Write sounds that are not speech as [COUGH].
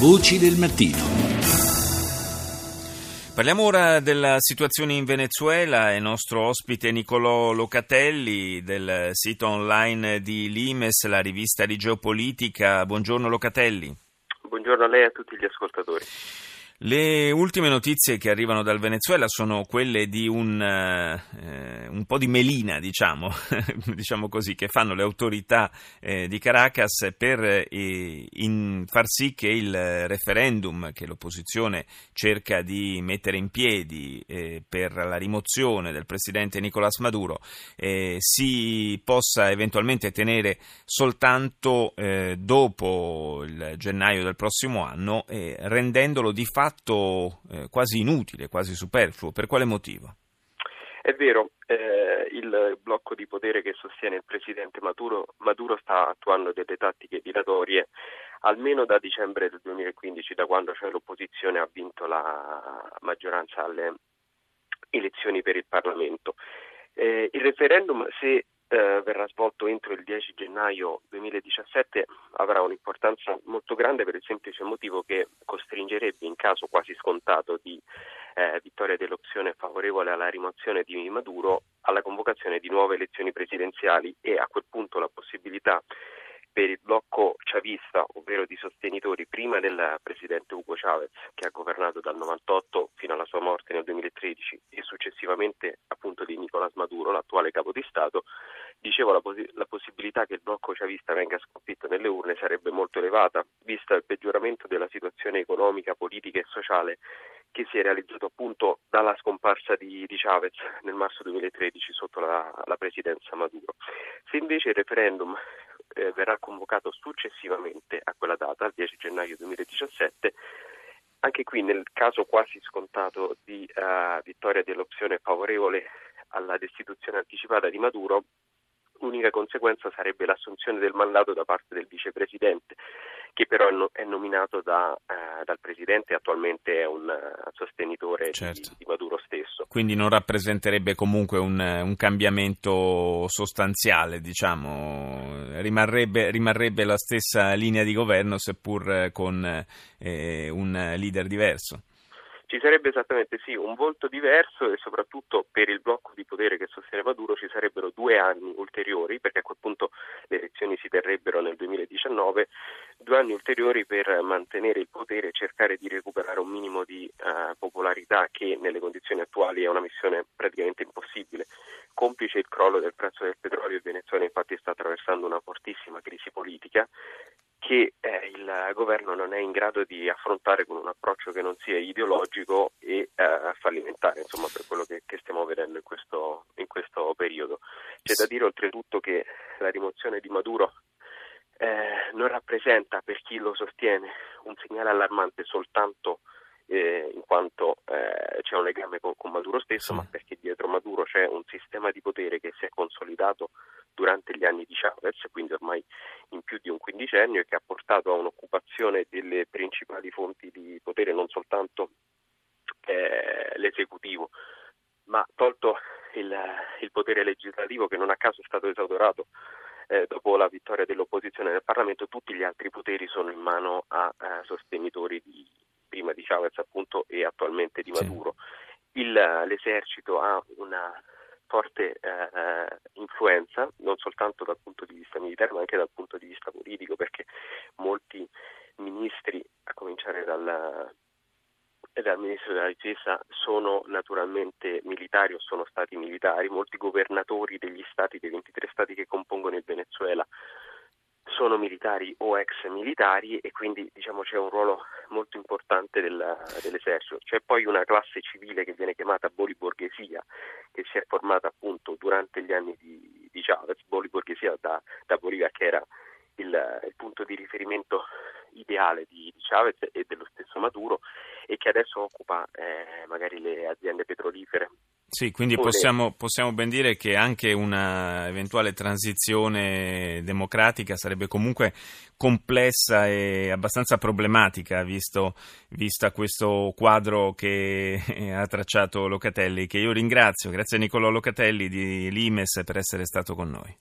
Voci del mattino. Parliamo ora della situazione in Venezuela. Il nostro ospite Nicolò Locatelli del sito online di Limes, la rivista di geopolitica. Buongiorno Locatelli. Buongiorno a lei e a tutti gli ascoltatori. Le ultime notizie che arrivano dal Venezuela sono quelle di un, eh, un po' di melina, diciamo, [LAUGHS] diciamo, così, che fanno le autorità eh, di Caracas per eh, in, far sì che il referendum che l'opposizione cerca di mettere in piedi eh, per la rimozione del presidente Nicolás Maduro eh, si possa eventualmente tenere soltanto eh, dopo il gennaio del prossimo anno, rendendolo di fatto fatto eh, quasi inutile, quasi superfluo. Per quale motivo? È vero, eh, il blocco di potere che sostiene il presidente Maduro, Maduro, sta attuando delle tattiche dilatorie almeno da dicembre del 2015, da quando cioè, l'opposizione ha vinto la maggioranza alle elezioni per il Parlamento. Eh, il referendum, se eh, verrà svolto entro il 10 gennaio 2017 avrà un'importanza molto grande per il semplice motivo che costringerebbe in caso quasi scontato di eh, vittoria dell'opzione favorevole alla rimozione di Maduro alla convocazione di nuove elezioni presidenziali e a quel punto la possibilità per il blocco chavista, ovvero di sostenitori prima del presidente Hugo Chavez, che ha governato dal 98 fino alla sua morte nel 2013, e successivamente appunto di Nicolás Maduro, l'attuale capo di Stato, dicevo la, pos- la possibilità che il blocco chavista venga sconfitto nelle urne sarebbe molto elevata, vista il peggioramento della situazione economica, politica e sociale che si è realizzato appunto dalla scomparsa di, di Chavez nel marzo 2013 sotto la, la presidenza Maduro. Se invece il referendum eh, verrà convocato successivamente a quella data, il 10 gennaio 2017, anche qui nel caso quasi scontato di uh, vittoria dell'opzione favorevole alla destituzione anticipata di Maduro, l'unica conseguenza sarebbe l'assunzione del mandato da parte del vicepresidente, che però è nominato da, eh, dal presidente e attualmente è un uh, sostenitore certo. di, di, Maduro. Quindi non rappresenterebbe comunque un, un cambiamento sostanziale, diciamo, rimarrebbe, rimarrebbe, la stessa linea di governo seppur con eh, un leader diverso. Ci sarebbe esattamente sì un volto diverso e soprattutto per il blocco di potere che sostiene Maduro ci sarebbero due anni ulteriori, perché a quel punto le elezioni si terrebbero nel 2019, due anni ulteriori per mantenere il potere e cercare di recuperare un minimo di uh, popolarità che nelle condizioni attuali è una missione praticamente impossibile. Complice il crollo del prezzo del petrolio, il Venezuela infatti sta attraversando una fortissima crisi politica che eh, il governo non è in grado di affrontare con un approccio che non sia ideologico e eh, fallimentare, insomma, per quello che, che stiamo vedendo in questo, in questo, periodo. C'è da dire oltretutto che la rimozione di Maduro rappresenta per chi lo sostiene un segnale allarmante soltanto eh, in quanto eh, c'è un legame con, con Maduro stesso, sì. ma perché dietro Maduro c'è un sistema di potere che si è consolidato durante gli anni di Chavez, quindi ormai in più di un quindicennio, e che ha portato a un'occupazione delle principali fonti di potere, non soltanto eh, l'esecutivo, ma tolto il, il, potere legislativo che non a caso è stato esautorato eh, dopo la vittoria dell'opposizione nel Parlamento, tutti gli altri poteri sono in mano a, a sostenitori di, prima di Chavez appunto e attualmente di Maduro. Il, l'esercito ha una forte eh, influenza, non soltanto dal punto di vista militare, ma anche dal punto di vista politico, perché molti ministri, a cominciare dal, dal ministro della difesa, sono naturalmente militari o sono stati militari, molti governatori degli stati, dei 23 stati che compongono il Venezuela, sono militari o ex militari e quindi diciamo, c'è un ruolo molto importante del, dell'esercito. C'è poi una classe civile che viene chiamata boliborghesia che si è formata appunto durante gli anni di, di Chavez, boliborghesia da, da Bolivia che era il, il, punto di riferimento ideale di, di, Chavez e dello stesso Maduro e che adesso occupa eh, magari le aziende petrolifere sì, quindi possiamo, possiamo, ben dire che anche una eventuale transizione democratica sarebbe comunque complessa e abbastanza problematica, visto, vista questo quadro che [LAUGHS] ha tracciato Locatelli, che io ringrazio. Grazie a Nicolò Locatelli di Limes per essere stato con noi.